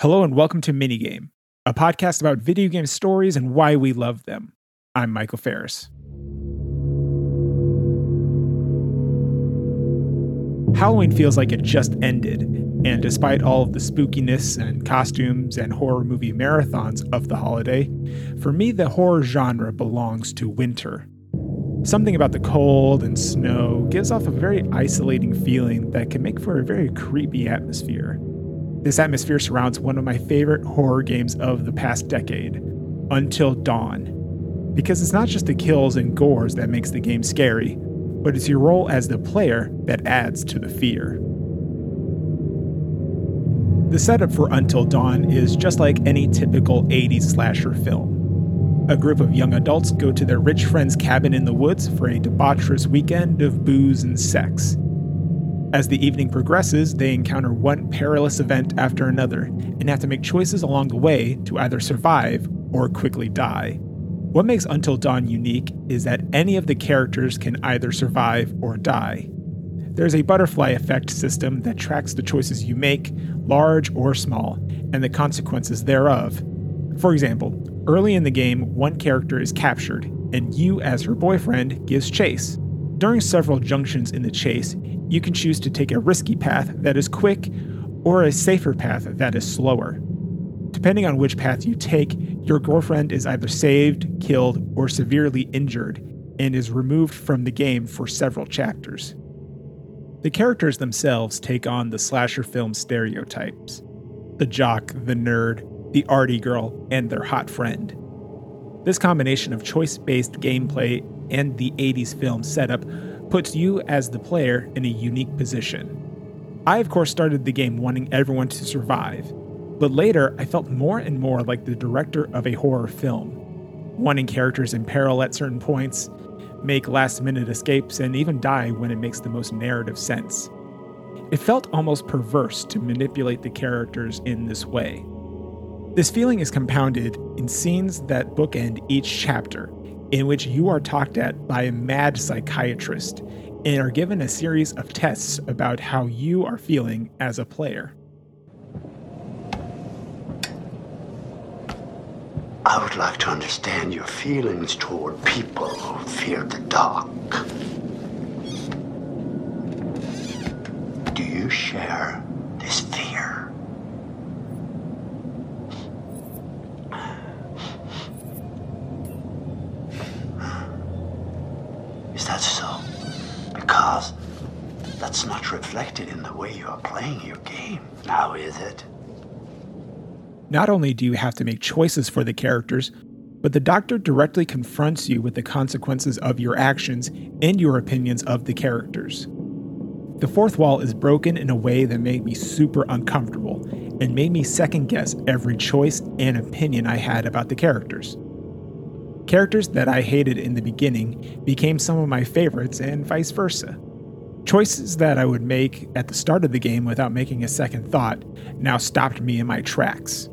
Hello and welcome to Minigame, a podcast about video game stories and why we love them. I'm Michael Ferris. Halloween feels like it just ended, and despite all of the spookiness and costumes and horror movie marathons of the holiday, for me the horror genre belongs to winter. Something about the cold and snow gives off a very isolating feeling that can make for a very creepy atmosphere. This atmosphere surrounds one of my favorite horror games of the past decade, Until Dawn. Because it's not just the kills and gores that makes the game scary, but it's your role as the player that adds to the fear. The setup for Until Dawn is just like any typical 80s slasher film. A group of young adults go to their rich friend's cabin in the woods for a debaucherous weekend of booze and sex. As the evening progresses, they encounter one perilous event after another and have to make choices along the way to either survive or quickly die. What makes Until Dawn unique is that any of the characters can either survive or die. There's a butterfly effect system that tracks the choices you make, large or small, and the consequences thereof. For example, early in the game, one character is captured, and you, as her boyfriend, gives chase. During several junctions in the chase, you can choose to take a risky path that is quick or a safer path that is slower. Depending on which path you take, your girlfriend is either saved, killed, or severely injured and is removed from the game for several chapters. The characters themselves take on the slasher film stereotypes the jock, the nerd, the arty girl, and their hot friend. This combination of choice based gameplay and the 80s film setup puts you as the player in a unique position. I, of course, started the game wanting everyone to survive, but later, I felt more and more like the director of a horror film, wanting characters in peril at certain points, make last minute escapes, and even die when it makes the most narrative sense. It felt almost perverse to manipulate the characters in this way. This feeling is compounded in scenes that bookend each chapter, in which you are talked at by a mad psychiatrist and are given a series of tests about how you are feeling as a player. I would like to understand your feelings toward people who fear the dark. Do you share this fear? Is that so? Because that's not reflected in the way you are playing your game. Now is it? Not only do you have to make choices for the characters, but the doctor directly confronts you with the consequences of your actions and your opinions of the characters. The fourth wall is broken in a way that made me super uncomfortable and made me second guess every choice and opinion I had about the characters. Characters that I hated in the beginning became some of my favorites, and vice versa. Choices that I would make at the start of the game without making a second thought now stopped me in my tracks.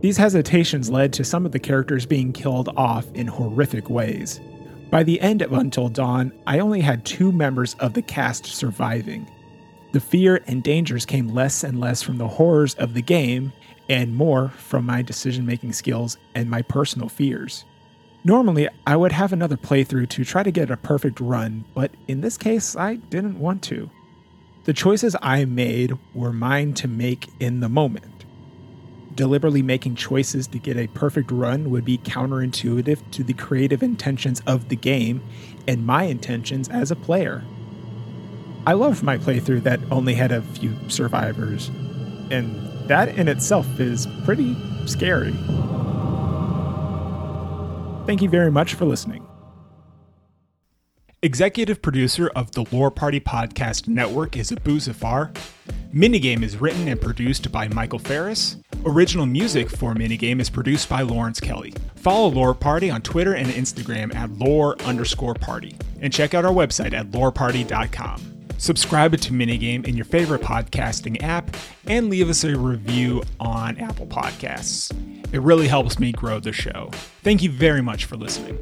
These hesitations led to some of the characters being killed off in horrific ways. By the end of Until Dawn, I only had two members of the cast surviving. The fear and dangers came less and less from the horrors of the game and more from my decision making skills and my personal fears. Normally, I would have another playthrough to try to get a perfect run, but in this case, I didn't want to. The choices I made were mine to make in the moment deliberately making choices to get a perfect run would be counterintuitive to the creative intentions of the game and my intentions as a player. I loved my playthrough that only had a few survivors, and that in itself is pretty scary. Thank you very much for listening. Executive producer of the Lore Party Podcast Network is Abu Zafar. Minigame is written and produced by Michael Ferris. Original music for Minigame is produced by Lawrence Kelly. Follow Lore Party on Twitter and Instagram at lore underscore party. And check out our website at loreparty.com. Subscribe to Minigame in your favorite podcasting app and leave us a review on Apple Podcasts. It really helps me grow the show. Thank you very much for listening.